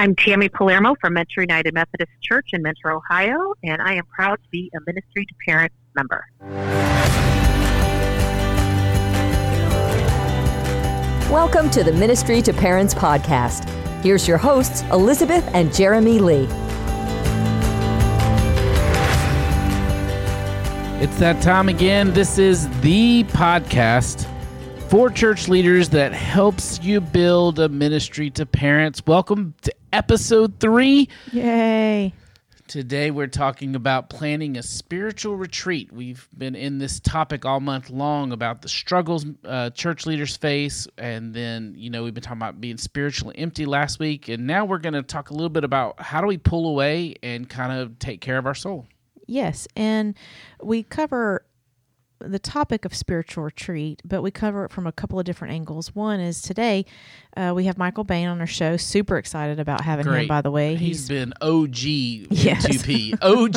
I'm Tammy Palermo from Mentor United Methodist Church in Mentor, Ohio, and I am proud to be a Ministry to Parents member. Welcome to the Ministry to Parents podcast. Here's your hosts, Elizabeth and Jeremy Lee. It's that time again. This is the podcast for church leaders that helps you build a ministry to parents. Welcome to episode three. Yay. Today we're talking about planning a spiritual retreat. We've been in this topic all month long about the struggles uh, church leaders face, and then you know we've been talking about being spiritually empty last week, and now we're going to talk a little bit about how do we pull away and kind of take care of our soul. Yes, and we cover the topic of spiritual retreat, but we cover it from a couple of different angles. One is today uh, we have Michael Bain on our show. Super excited about having Great. him. By the way, he's been OG Yes. M2P, OG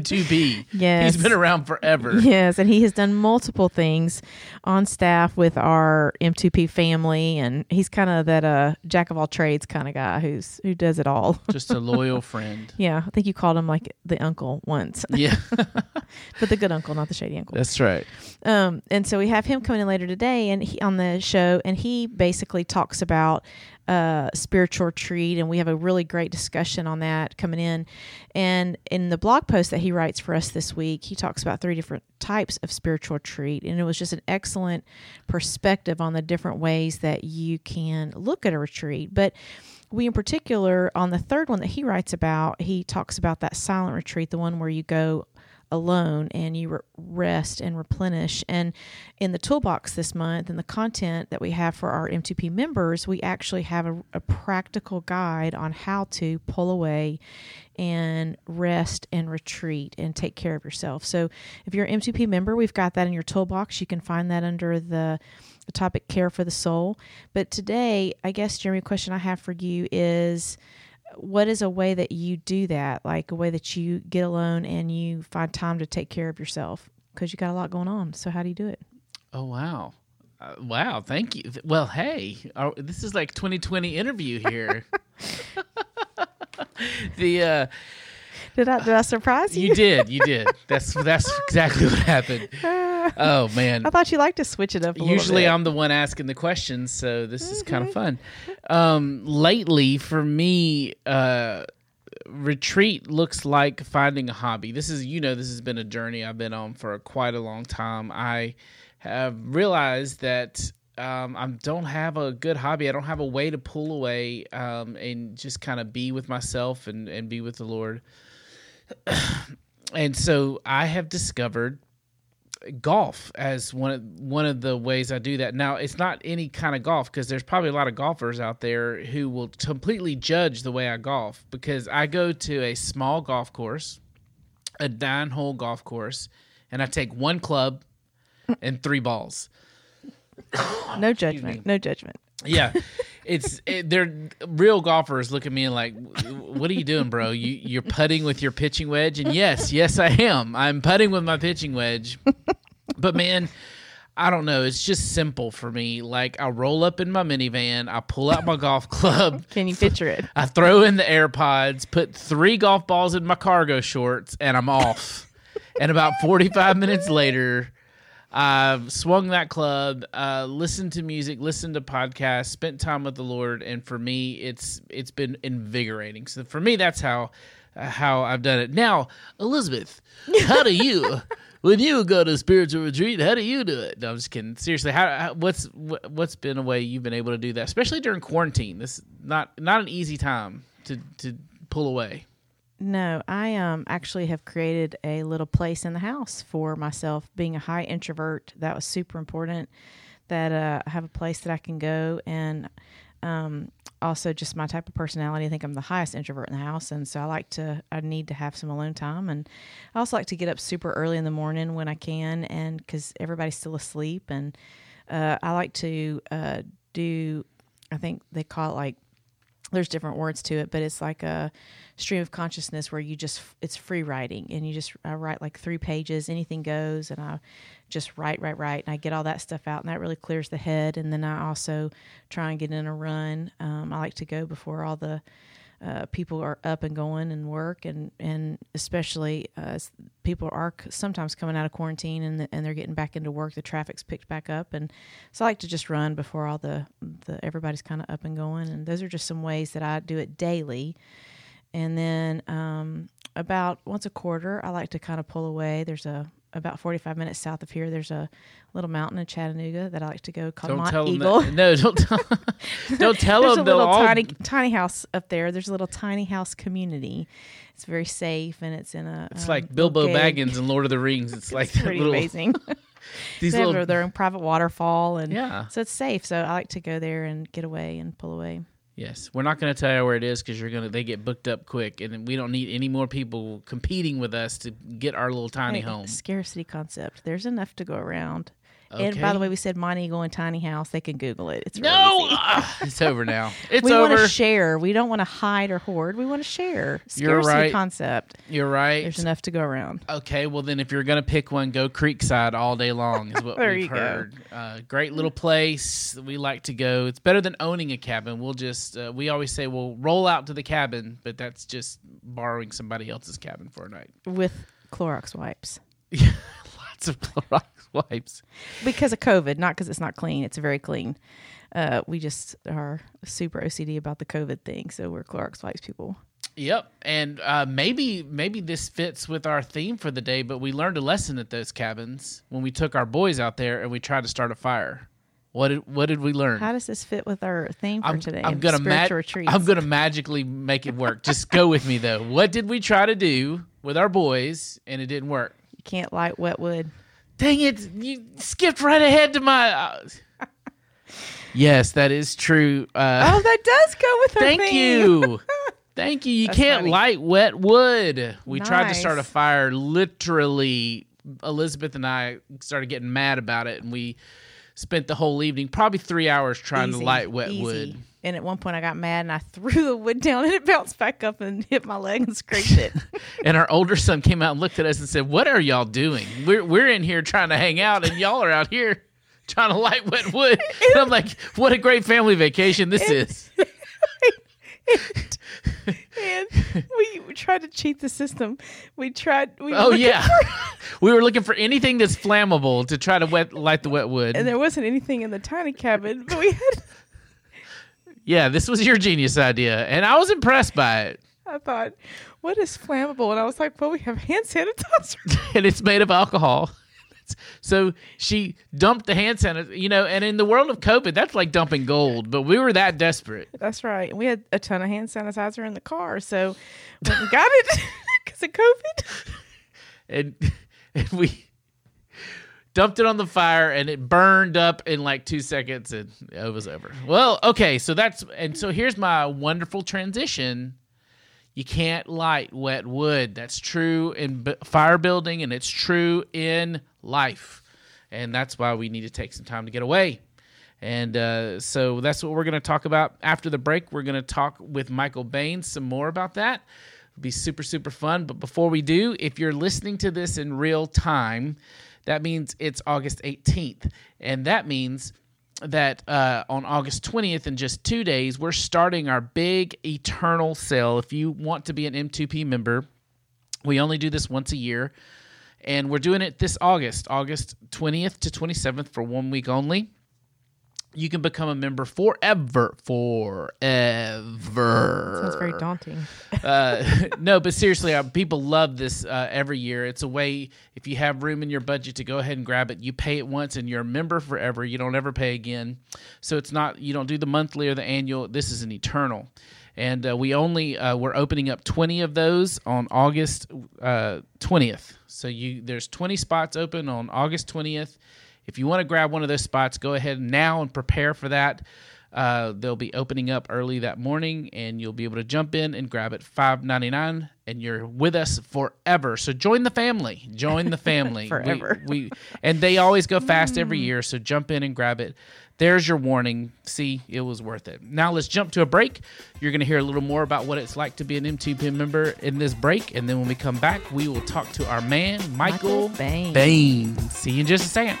M2P. Yes. he's been around forever. Yes, and he has done multiple things on staff with our M2P family, and he's kind of that uh, jack of all trades kind of guy who's who does it all. Just a loyal friend. yeah, I think you called him like the uncle once, Yeah, but the good uncle, not the shady uncle. that's right. Um, and so we have him coming in later today and he, on the show, and he basically talks about uh, spiritual retreat, and we have a really great discussion on that coming in. And in the blog post that he writes for us this week, he talks about three different types of spiritual retreat, and it was just an excellent perspective on the different ways that you can look at a retreat. But we in particular on the third one that he writes about he talks about that silent retreat the one where you go alone and you re- rest and replenish. And in the toolbox this month and the content that we have for our m2p members we actually have a, a practical guide on how to pull away and rest and retreat and take care of yourself. So if you're an m2p member we've got that in your toolbox. You can find that under the the topic care for the soul. But today, I guess, Jeremy, question I have for you is what is a way that you do that? Like a way that you get alone and you find time to take care of yourself because you got a lot going on. So, how do you do it? Oh wow, uh, wow! Thank you. Well, hey, this is like 2020 interview here. the uh, Did I, did I surprise you? you did, you did. That's that's exactly what happened. Oh man, I thought you liked to switch it up a Usually I'm the one asking the questions, so this is kind of fun. Um, lately, for me, uh, retreat looks like finding a hobby. This is, you know, this has been a journey I've been on for quite a long time. I have realized that um, I don't have a good hobby. I don't have a way to pull away um, and just kind of be with myself and, and be with the Lord. and so I have discovered golf as one of one of the ways I do that. Now, it's not any kind of golf because there's probably a lot of golfers out there who will completely judge the way I golf because I go to a small golf course, a nine hole golf course, and I take one club and three balls. No judgment. No judgment. Yeah. It's it, they're real golfers look at me and like, what are you doing, bro? You you're putting with your pitching wedge, and yes, yes, I am. I'm putting with my pitching wedge, but man, I don't know. It's just simple for me. Like I roll up in my minivan, I pull out my golf club, Can you picture it? I throw in the AirPods, put three golf balls in my cargo shorts, and I'm off. and about 45 minutes later, I've swung that club, uh, listened to music, listened to podcasts, spent time with the Lord, and for me, it's it's been invigorating. So for me, that's how uh, how I've done it. Now, Elizabeth, how do you? When you go to spiritual retreat, how do you do it? No, I'm just kidding. Seriously, how, how what's what, what's been a way you've been able to do that, especially during quarantine? This is not not an easy time to to pull away. No, I um actually have created a little place in the house for myself. Being a high introvert, that was super important. That uh, I have a place that I can go, and um, also just my type of personality. I think I'm the highest introvert in the house, and so I like to. I need to have some alone time, and I also like to get up super early in the morning when I can, and because everybody's still asleep, and uh, I like to uh, do. I think they call it like there's different words to it, but it's like a stream of consciousness where you just it's free writing and you just I write like three pages, anything goes, and I just write, write, write, and I get all that stuff out, and that really clears the head. And then I also try and get in a run. Um, I like to go before all the uh, people are up and going and work, and and especially uh, people are sometimes coming out of quarantine and and they're getting back into work. The traffic's picked back up, and so I like to just run before all the the everybody's kind of up and going. And those are just some ways that I do it daily. And then um, about once a quarter, I like to kind of pull away. There's a about 45 minutes south of here. There's a little mountain in Chattanooga that I like to go called Don't Mont tell Eagle. them. That, no, don't tell. don't tell There's them. a They'll little all. tiny tiny house up there. There's a little tiny house community. It's very safe and it's in a. It's um, like Bilbo. Baggins in Lord of the Rings. It's like It's that pretty little, amazing. These they little. have their own private waterfall and yeah. so it's safe. So I like to go there and get away and pull away. Yes, we're not going to tell you where it is because you're gonna. They get booked up quick, and we don't need any more people competing with us to get our little tiny Hey, home. Scarcity concept. There's enough to go around. And by the way, we said Monteagle and tiny house. They can Google it. It's No, it's over now. It's over. we want to share. We don't want to hide or hoard. We want to share. Scarcity You're right. concept. You're right. There's enough to go around. Okay, well then, if you're gonna pick one, go Creekside all day long. Is what we've heard. Uh, great little place we like to go. It's better than owning a cabin. We'll just uh, we always say we'll roll out to the cabin, but that's just borrowing somebody else's cabin for a night. with Clorox wipes Yeah, Lots of Clorox wipes. because of COVID, not because it's not clean. It's very clean. Uh, we just are super OCD about the COVID thing, so we're Clorox wipes people. Yep, and uh, maybe maybe this fits with our theme for the day. But we learned a lesson at those cabins when we took our boys out there and we tried to start a fire. What did what did we learn? How does this fit with our theme for I'm, today? I'm gonna mag- retreats. I'm gonna magically make it work. Just go with me though. What did we try to do with our boys and it didn't work? You can't light wet wood. Dang it! You skipped right ahead to my. Uh... yes, that is true. Uh, Oh, that does go with our thank theme. you, thank you. You That's can't funny. light wet wood. We tried to start a fire. Literally, Elizabeth and I started getting mad about it, and we spent the whole evening, probably three hours, trying Easy, to light wet easy. wood. And at one point, I got mad and I threw the wood down, and it bounced back up and hit my leg and scraped it. And our older son came out and looked at us and said, "What are y'all doing? We're we're in here trying to hang out, and y'all are out here trying to light wet wood." And I'm like, "What a great family vacation this is!" And we, we tried to cheat the system. We tried. We Oh yeah, we were looking for anything that's flammable to try to wet light the wet wood. and there wasn't anything in the tiny cabin, but we had. yeah, this was your genius idea, and I was impressed by it. I thought, what is flammable? And I was like, well, we have hand sanitizer. and it's made of alcohol. So she dumped the hand sanitizer, you know, and in the world of COVID, that's like dumping gold. But we were that desperate. That's right. And we had a ton of hand sanitizer in the car, so we got it because of COVID. and and we dumped it on the fire and it burned up in like two seconds and it was over well okay so that's and so here's my wonderful transition you can't light wet wood that's true in b- fire building and it's true in life and that's why we need to take some time to get away and uh, so that's what we're going to talk about after the break. We're going to talk with Michael Bain some more about that. It'll be super, super fun. But before we do, if you're listening to this in real time, that means it's August 18th. And that means that uh, on August 20th, in just two days, we're starting our big eternal sale. If you want to be an M2P member, we only do this once a year. And we're doing it this August, August 20th to 27th for one week only you can become a member forever forever. Sounds very daunting. uh, no but seriously uh, people love this uh, every year. It's a way if you have room in your budget to go ahead and grab it you pay it once and you're a member forever. You don't ever pay again. So it's not you don't do the monthly or the annual. This is an eternal. And uh, we only uh, we're opening up 20 of those on august uh, 20th so you there's 20 spots open on august 20th if you want to grab one of those spots, go ahead now and prepare for that. Uh, they'll be opening up early that morning, and you'll be able to jump in and grab it five ninety nine, and you're with us forever. So join the family. Join the family Forever. We, and they always go fast every year, so jump in and grab it. There's your warning. See, it was worth it. Now let's jump to a break. You're going to hear a little more about what it's like to be an M2P member in this break, and then when we come back, we will talk to our man Michael, Michael Bain. Bain. See you in just a second.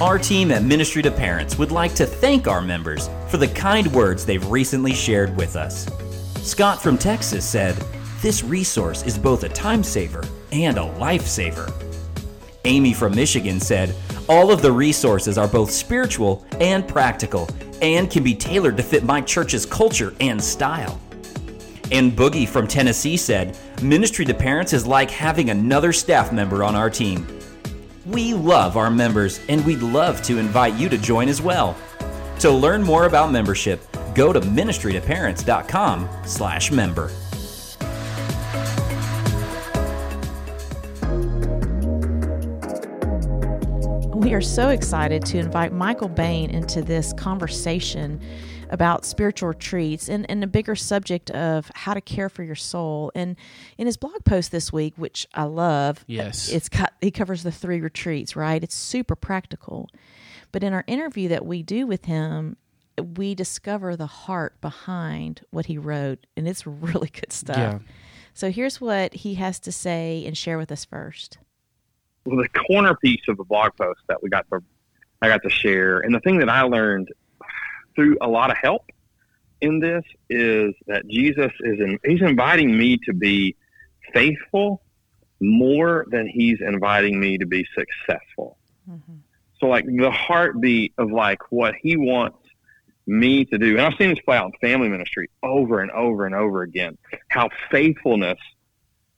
Our team at Ministry to Parents would like to thank our members for the kind words they've recently shared with us. Scott from Texas said, This resource is both a time saver and a lifesaver. Amy from Michigan said, All of the resources are both spiritual and practical and can be tailored to fit my church's culture and style. And Boogie from Tennessee said, Ministry to Parents is like having another staff member on our team. We love our members and we'd love to invite you to join as well. To learn more about membership, go to ministrytoparents.com/member. We are so excited to invite Michael Bain into this conversation about spiritual retreats and, and a bigger subject of how to care for your soul. And in his blog post this week, which I love, Yes. it's cut, he covers the three retreats, right? It's super practical. But in our interview that we do with him, we discover the heart behind what he wrote, and it's really good stuff. Yeah. So here's what he has to say and share with us first. The corner piece of the blog post that we got to I got to share, and the thing that I learned through a lot of help in this is that Jesus is in, he's inviting me to be faithful more than he's inviting me to be successful. Mm-hmm. So like the heartbeat of like what he wants me to do, and I've seen this play out in family ministry over and over and over again, how faithfulness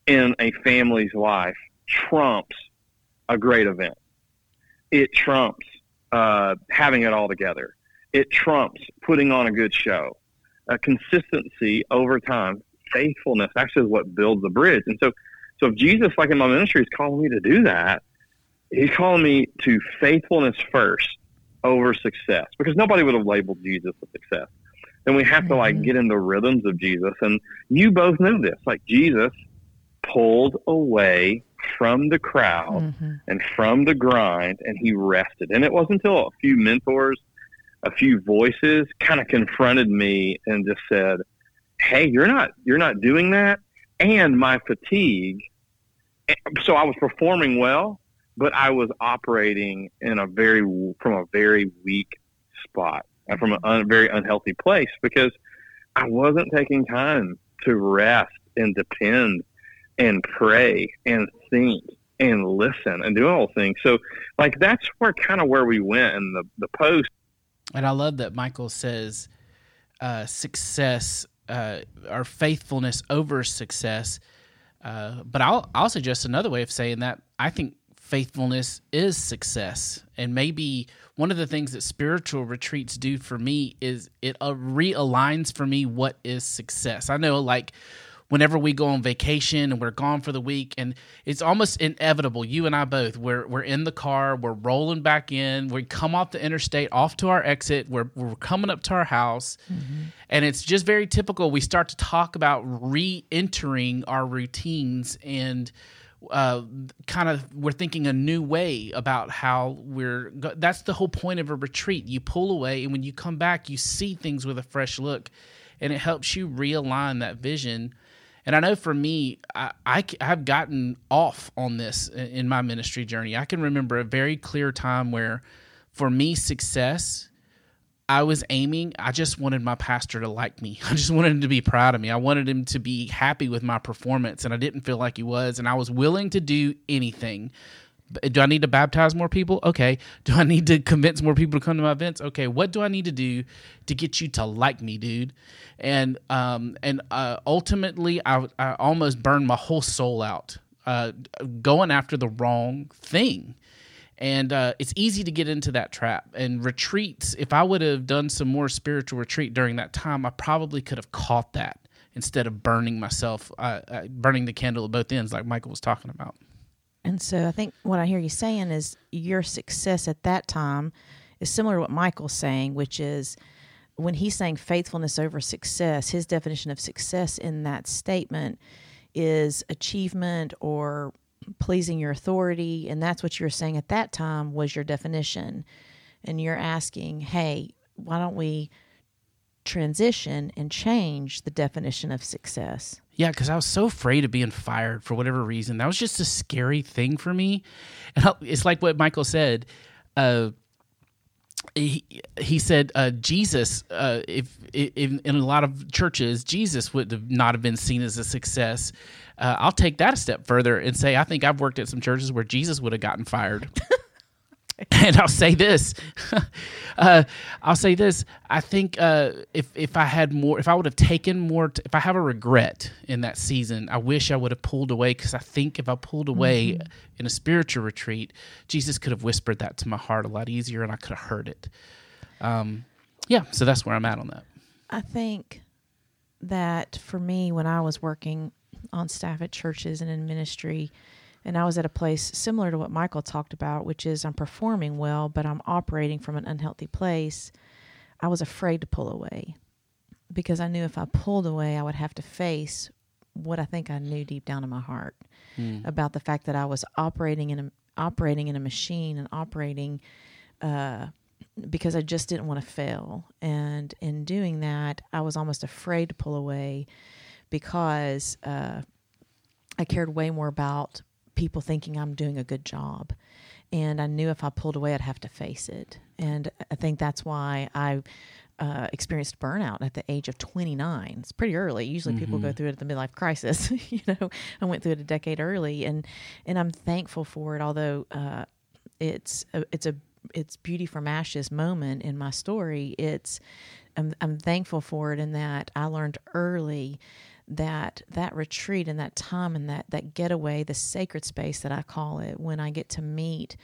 in a family's life trumps a great event. It trumps uh, having it all together. It trumps putting on a good show. Uh, consistency over time, faithfulness actually is what builds the bridge. And so, so if Jesus, like in my ministry, is calling me to do that, he's calling me to faithfulness first over success because nobody would have labeled Jesus a success. Then we have to like Mhm. get in the rhythms of Jesus. And you both know this. Like Jesus pulled away from the crowd Mhm. and from the grind and he rested. And it wasn't until a few mentors, a few voices kind of confronted me and just said, "Hey, you're not you're not doing that." And my fatigue so I was performing well, but I was operating in a very from a very weak spot and from a un, very unhealthy place because I wasn't taking time to rest and depend and pray and think and listen and do all things. So, like that's where kind of where we went in the the post. And I love that Michael says uh, success uh, faithfulness over success. Uh, but I'll I'll suggest another way of saying that. I think faithfulness is success, and maybe one of the things that spiritual retreats do for me is it uh, realigns for me what is success. I know, like whenever we go on vacation and we're gone for the week and it's almost inevitable you and i both we're, we're in the car we're rolling back in we come off the interstate off to our exit we're, we're coming up to our house and it's just very typical we start to talk about re-entering our routines and uh, kind of we're thinking a new way about how we're go- that's the whole point of a retreat. You pull away and when you come back you see things with a fresh look and it helps you realign that vision and I know for me, I, I have gotten off on this in in my ministry journey. I can remember a very clear time where, for me, success, I was aiming. I just wanted my pastor to like me. I just wanted him to be proud of me. I wanted him to be happy with my performance, and I didn't feel like he was. And I was willing to do anything. Do I need to baptize more people? Okay. Do I need to convince more people to come to my events? Okay. What do I need to do to get you to like me, dude? And um and uh, ultimately, I I almost burned my whole soul out, uh, going after the wrong thing. And uh, it's easy to get into that trap. And retreats, if I would have done some more spiritual retreat during that time, I probably could have caught that instead of burning myself, uh, uh, burning the candle at both ends, like Michael was talking about. And so I think what I hear you saying is your success at that time is similar to what Michael's saying, which is when he's saying faithfulness over success, his definition of success in that statement is achievement or pleasing your authority. And that's what you were saying at that time was your definition. And you're asking, hey, why don't we transition and change the definition of success? Yeah, because I was so afraid of being fired for whatever reason. That was just a scary thing for me. And it's like what Michael said. Uh, he, he said uh, Jesus, uh, if, if in a lot of churches, Jesus would have not have been seen as a success. Uh, I'll take that a step further and say I think I've worked at some churches where Jesus would have gotten fired. and I'll say this, uh, I'll say this. I think uh, if if I had more, if I would have taken more, t- if I have a regret in that season, I wish I would have pulled away because I think if I pulled away mm-hmm. in a spiritual retreat, Jesus could have whispered that to my heart a lot easier, and I could have heard it. Um, yeah, so that's where I'm at on that. I think that for me, when I was working on staff at churches and in ministry and I was at a place similar to what Michael talked about, which is I'm performing well, but I'm operating from an unhealthy place. I was afraid to pull away because I knew if I pulled away, I would have to face what I think I knew deep down in my heart mm. about the fact that I was operating in a operating in a machine and operating uh, because I just didn't want to fail. And in doing that, I was almost afraid to pull away because uh, I cared way more about people thinking I'm doing a good job. And I knew if I pulled away, I'd have to face it. And I think that's why I uh, experienced burnout at the age of 29. It's pretty early. Usually, mm-hmm. people go mm-hmm. through it at the midlife crisis. you know, I went through it a decade early, and and I'm thankful for it. Although uh, it's a, it's a it's beauty from ashes moment in my story. It's I'm, I'm thankful for it in that I learned early that that retreat and that time and that that getaway, the sacred space that I call it, when I get to meet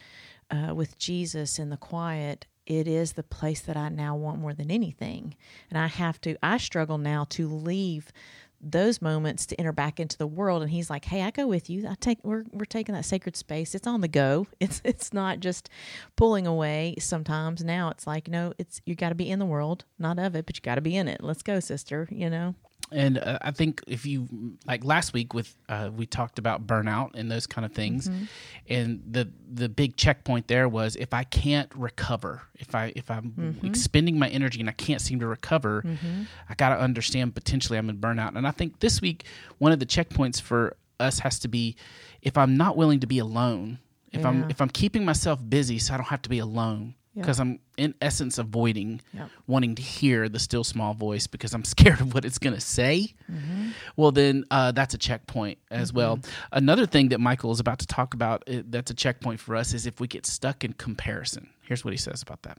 uh, with Jesus in the quiet, it is the place that I now want more than anything. And I have to, I struggle now to leave those moments to enter back into the world. And he's like hey i go with you. I take we're, we're taking that sacred space. It's on the go. It's it's not just pulling away sometimes. Now it's like no it's you got to be in the world not of it but you got to be in it. Let's go sister you know and uh, I think if you like last week with uh, we talked about burnout and those kind of things, mm-hmm. and the the big checkpoint there was if I can't recover, if I if I'm mm-hmm. expending my energy and I can't seem to recover, mm-hmm. I got to understand potentially I'm in burnout. And I think this week one of the checkpoints for us has to be if I'm not willing to be alone, if yeah. I'm if I'm keeping myself busy so I don't have to be alone, because I'm in essence avoiding yep. wanting to hear the still small voice because I'm scared of what it's going to say. Mm-hmm. Well, then uh, that's a checkpoint as mm-hmm. well. Another thing that Michael is about to talk about uh, that's a checkpoint for us is if we get stuck in comparison. Here's what he says about that.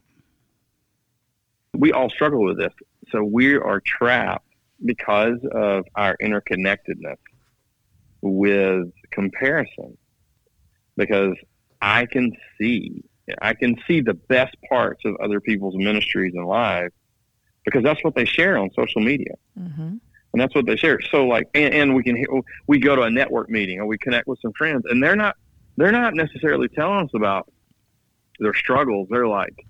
We all struggle with this. So we are trapped because of our interconnectedness with comparison. Because I can see I can see the best parts of other people's ministries and lives because that's what they share on social media. Mm-hmm. And that's what they share. So like, and, and we can, we go to a network meeting or we connect with some friends and they're not, they're not necessarily telling us about their struggles. They're like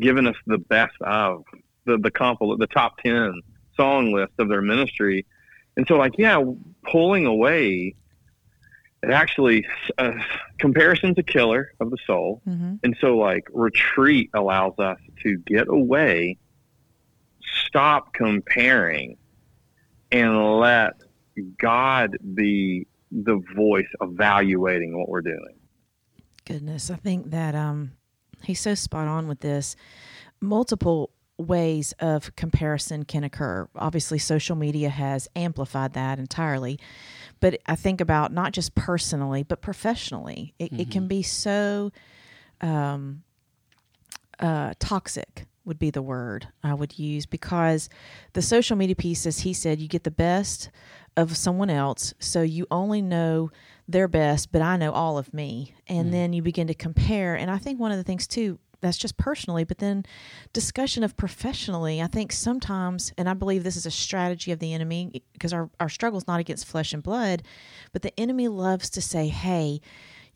giving us the best of the, the comp, the top 10 song list of their ministry. And so like, yeah, pulling away it actually uh, comparison's a killer of the soul mm-hmm. and so like retreat allows us to get away stop comparing and let god be the voice evaluating what we're doing goodness i think that um he's so spot on with this multiple ways of comparison can occur obviously social media has amplified that entirely but I think about not just personally, but professionally. It, mm-hmm. it can mm-hmm. be so um, uh, toxic would be the word I would use because the social media piece, as he said, you get the best of someone else, so you only know their best, but I know all of me, and mm. then you begin to compare. And I think one of the things too that's just personally but then discussion of professionally i think sometimes and i believe this is a strategy of the enemy because our, our struggle is not against flesh and blood but the enemy loves to say hey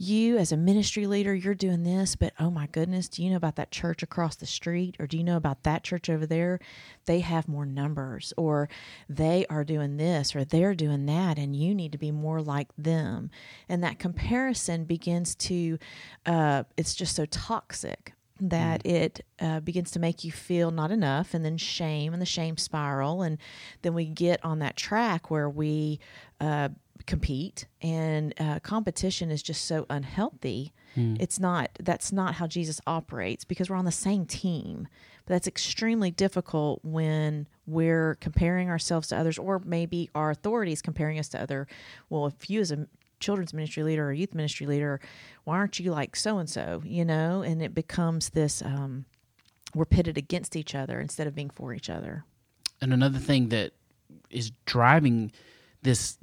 you as a ministry leader you're doing this but oh my goodness do you know about that church across the street or do you know about that church over there? They have more numbers or they are doing this or they're doing that and you need to be more like them. And that comparison begins to uh, it's just so toxic that mm. it uh, begins to make you feel not enough and then shame and the shame spiral. And then we get on that track where we uh, compete and uh, competition is just so unhealthy. It's not that's not how jesus operates because we're on the same team. But that's extremely difficult when we're comparing ourselves to others or maybe our authorities comparing us to other. Well if you as a children's ministry leader or youth ministry leader why aren't you like so and so you know and it becomes this um, we're pitted against each other instead of being for each other. And another thing that is driving this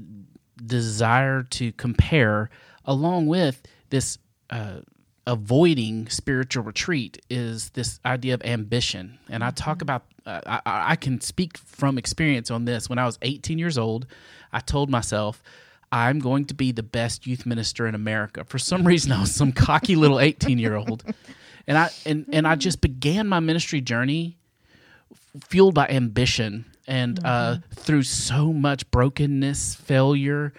desire to compare along with this uh, avoiding spiritual retreat is this idea of ambition. And i talk about uh, I, I can speak from experience on this. When i was 18 years old i told myself i'm going to be the best youth minister in america. For some reason i was some cocky little 18 year old and i and, and i just began my ministry journey fueled by ambition and uh, through so much brokenness, failure,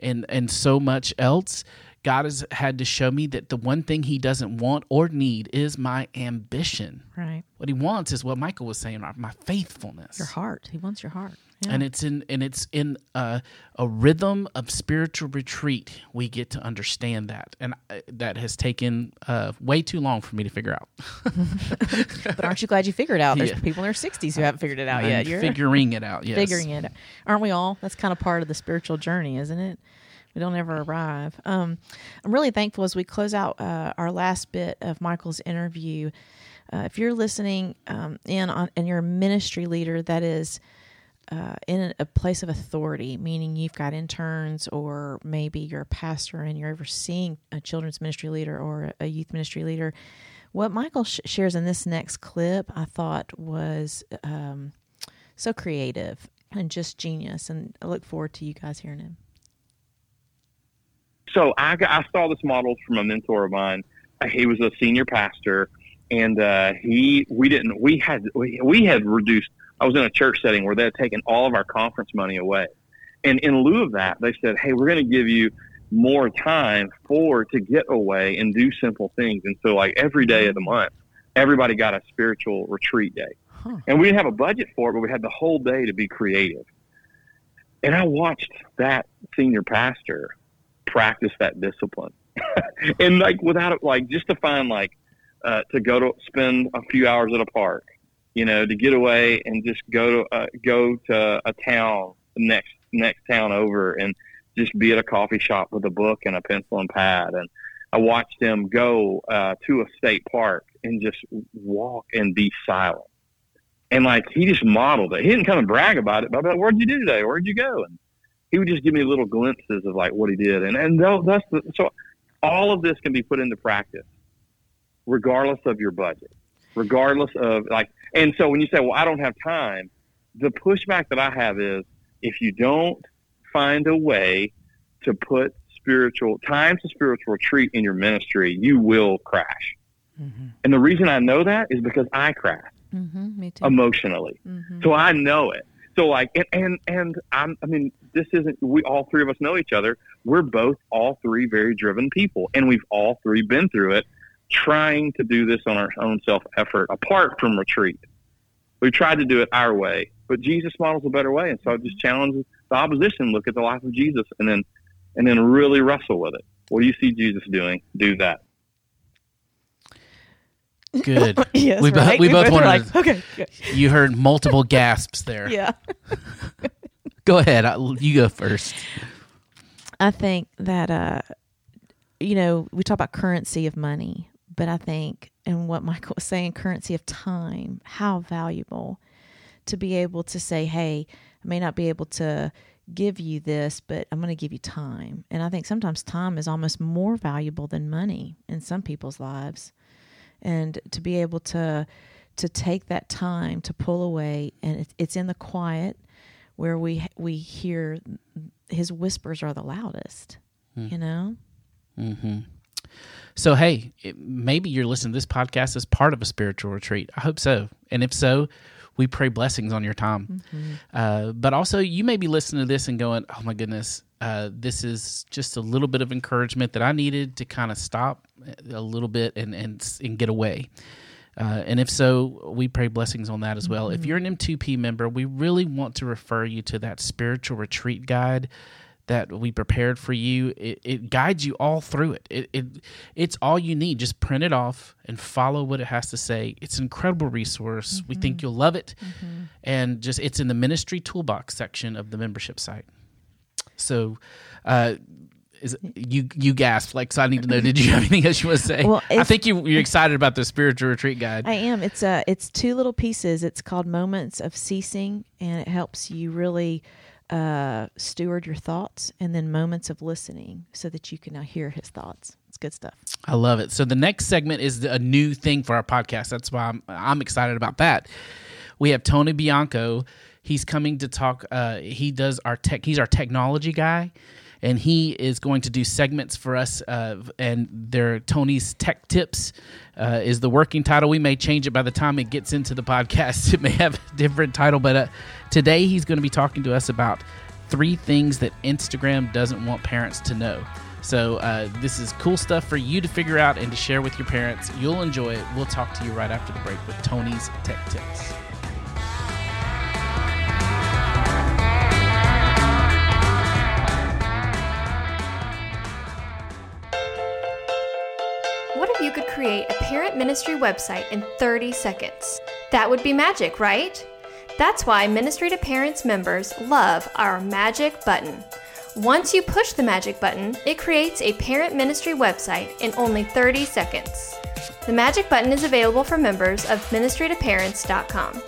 and and so much else, God has had to show me that the one thing He doesn't want or need is my ambition. right. What He wants is what Michael was saying, my faithfulness. your heart. He wants your heart yeah. And it's in and it's in uh, a rhythm of spiritual retreat. We get to understand that, and uh, that has taken uh, way too long for me to figure out. but aren't you glad you figured it out there's Yeah. people in their 60s who haven't figured it out I'm yet you're figuring it out. Yes, figuring it out. Aren't we all? That's kind of part of the spiritual journey, isn't it? We don't ever arrive. Um, I'm really thankful as we close out uh, our last bit of Michael's interview. Uh, if you're listening um, in on, and you're a ministry leader that is uh, in a place of authority, meaning you've got interns, or maybe you're a pastor and you're overseeing a children's ministry leader or a youth ministry leader. What Michael sh- shares in this next clip, I thought was um, so creative and just genius. And I look forward to you guys hearing him. so I, I saw this model from a mentor of mine. Uh, He was a senior pastor, and uh, he we didn't we had we, we had reduced. I was in a church setting where they had taken all of our conference money away, and in lieu of that, they said, "Hey, we're going to give you more time for to get away and do simple things." And so, like every day of the month, everybody got a spiritual retreat day, Huh. and we didn't have a budget for it, but we had the whole day to be creative. And I watched that senior pastor practice that discipline and like without it like just to find like uh, to go to spend a few hours at a park you know to get away and just go to uh, go to a town next next town over and just be at a coffee shop with a book and a pencil and pad. And i watched him go uh, to a state park and just walk and be silent. And like he just modeled it. He didn't come and brag about it but like, where'd you do today? Where'd you go? And he would just give me little glimpses of like what he did, and and that's the, so all of this can be put into practice, regardless of your budget, regardless of like. And so when you say, "Well, I don't have time," the pushback that I have is, if you don't find a way to put spiritual time to spiritual retreat in your ministry, you will crash. And the reason I know that is because I crash Mm-hmm, me too. emotionally. Mhm. So I know it. So like, and and, and I'm, I mean, this isn't. We all three of us know each other. We're both all three very driven people, and we've all three been through it, trying to do this on our own self effort, apart from retreat. We tried to do it our way, but Jesus models a better way, and so I just challenge the opposition. Look at the life of Jesus, and then and then really wrestle with it. What do you see Jesus doing? Do that. Good. yes, we, bo- right? we both were wanted. like, to- okay, good. you heard multiple gasps there. yeah. Go ahead. I, you go first. I think that uh, you know we talk about currency of money, but I think and what Michael was saying, currency of time, how valuable to be able to say, "Hey, I may not be able to give you this, but I'm going to give you time." And I think sometimes time is almost more valuable than money in some people's lives, and to be able to to take that time to pull away, and it's in the quiet where we we hear his whispers are the loudest. You know, hmm So, hey, it, maybe you're listening to this podcast as part of a spiritual retreat. I hope so. And if so, we pray blessings on your time. Uh, but also, you may be listening to this and going, oh my goodness, uh, this is just a little bit of encouragement that I needed to kind of stop a little bit and, and, and get away. Uh, and if so, we pray blessings on that as well. If you're an M2P member, we really want to refer you to that spiritual retreat guide that we prepared for you. It, it guides you all through it. It, it. It's all you need. Just print it off and follow what it has to say. It's an incredible resource. We think you'll love it. And just it's in the ministry toolbox section of the membership site. So, uh, is you you gasped like so I need to know. Did you have anything else you want to say? Well, I think you you're excited about the spiritual retreat guide. I am. It's uh it's two little pieces. It's called Moments of Ceasing and it helps you really uh steward your thoughts and then moments of listening so that you can now hear his thoughts. It's good stuff. I love it. So the next segment is a new thing for our podcast. That's why I'm I'm excited about that. We have Tony Bianco. He's coming to talk. Uh, he does our tech. He's our technology guy, and he is going to do segments for us. Uh, and they're Tony's Tech Tips uh, is the working title. We may change it by the time it gets into the podcast. It may have a different title, but uh, today he's going to be talking to us about three things that Instagram doesn't want parents to know. So uh, this is cool stuff for you to figure out and to share with your parents. You'll enjoy it. We'll talk to you right after the break with Tony's Tech Tips. Create a parent ministry website in 30 seconds? That would be magic, right? That's why Ministry to Parents members love our magic button. Once you push the magic button, it creates a parent ministry website in only 30 seconds. The magic button is available for members of ministrytoparents.com.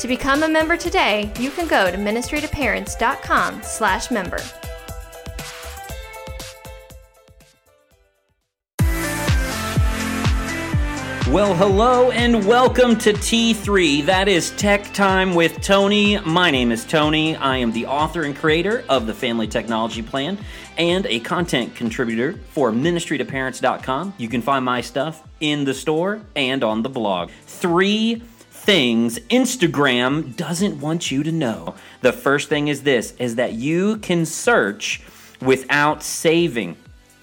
To become a member today, you can go to ministrytoparents.com/member. Well, hello and welcome to T3. That is Tech Time with Tony. My name is Tony. I am the author and creator of the Family Technology Plan and a content contributor for ministrytoparents.com. You can find my stuff in the store and on the blog. Three things Instagram doesn't want you to know. The first thing is this is that you can search without saving.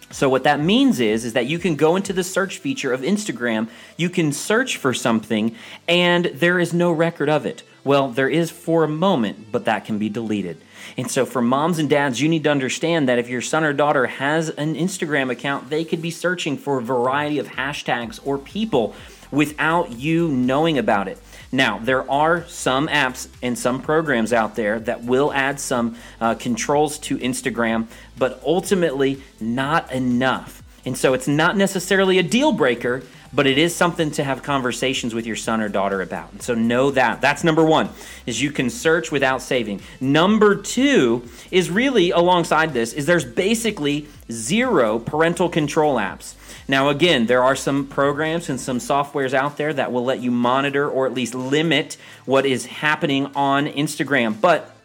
So what that means is is that you can go into the search feature of Instagram, you can search for something and there is no record of it. Well, there is for a moment, but that can be deleted. And so for moms and dads, you need to understand that if your son or daughter has an Instagram account, they could be searching for a variety of hashtags or people without you knowing about it. Now, there are some apps and some programs out there that will add some uh, controls to Instagram, but ultimately not enough. And so it's not necessarily a deal breaker, but it is something to have conversations with your son or daughter about. And so know that. That's number one, is you can search without saving. Number two is really alongside this, is there's basically zero parental control apps. Now, again, there are some programs and some softwares out there that will let you monitor or at least limit what is happening on Instagram. But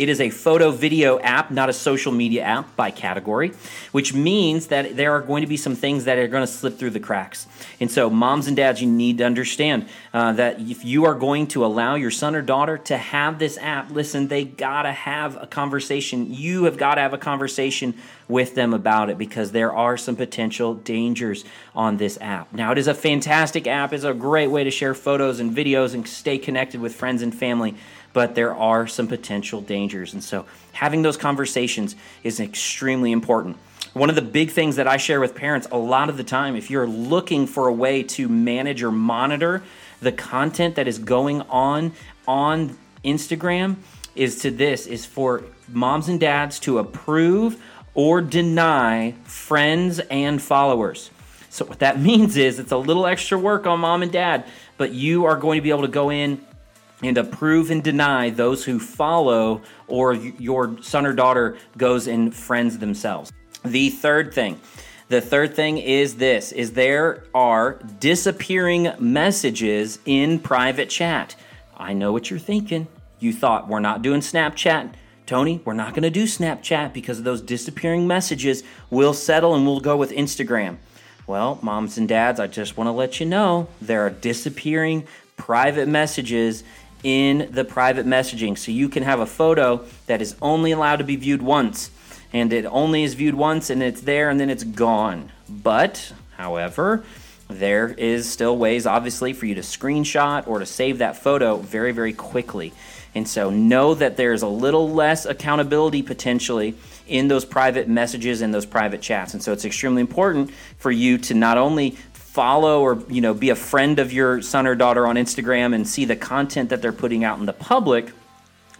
it is a photo video app, not a social media app by category, which means that there are going to be some things that are going to slip through the cracks. And so, moms and dads, you need to understand uh, that if you are going to allow your son or daughter to have this app, listen, they got to have a conversation. You have got to have a conversation with them about it because there are some potential dangers on this app. Now, it is a fantastic app, it's a great way to share photos and videos and stay connected with friends and family but there are some potential dangers. And so having those conversations is extremely important. One of the big things that I share with parents a lot of the time, if you're looking for a way to manage or monitor the content that is going on on Instagram, is to this is for moms and dads to approve or deny friends and followers. So what that means is it's a little extra work on mom and dad, but you are going to be able to go in and approve and deny those who follow or your son or daughter goes and friends themselves. The third thing, the third thing is this is there are disappearing messages in private chat. I know what you're thinking. You thought we're not doing Snapchat. Tony, we're not going to do Snapchat because of those disappearing messages. We'll settle and we'll go with Instagram. Well, moms and dads, I just want to let you know there are disappearing private messages in the private messaging. So you can have a photo that is only allowed to be viewed once, and it only is viewed once and it's there and then it's gone. But, however, there is still ways, obviously, for you to screenshot or to save that photo very, very quickly. And so know that there's a little less accountability potentially in those private messages and those private chats. And so it's extremely important for you to not only follow or you know be a friend of your son or daughter on Instagram and see the content that they're putting out in the public,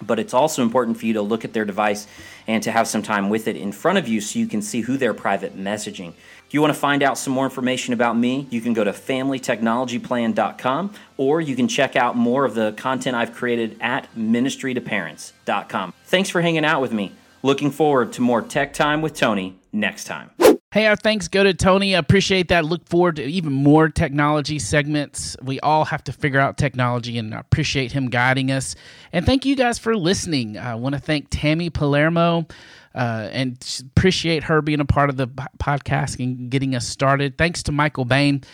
but it's also important for you to look at their device and to have some time with it in front of you so you can see who they're private messaging. If you want to find out some more information about me, you can go to familytechnologyplan.com or you can check out more of the content I've created at ministrytoparents.com. Thanks for hanging out with me. Looking forward to more tech time with Tony next time. Hey, our thanks go to Tony. Appreciate that. Look forward to even more technology segments. We all have to figure out technology and appreciate him guiding us. And thank you guys for listening. I want to thank Tammy Palermo uh, and appreciate her being a part of the podcast and getting us started. Thanks to Michael Bain.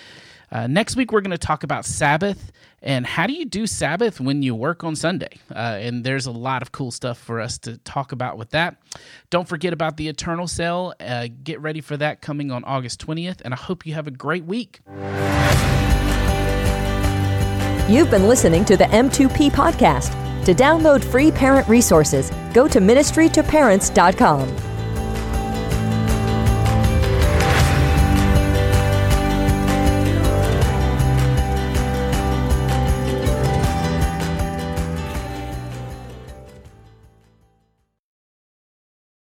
Uh, next week, we're going to talk about Sabbath and how do you do Sabbath when you work on Sunday. Uh, and there's a lot of cool stuff for us to talk about with that. Don't forget about the Eternal Cell. Uh, get ready for that coming on August 20th. And I hope you have a great week. You've been listening to the M2P podcast. To download free parent resources, go to ministrytoparents.com.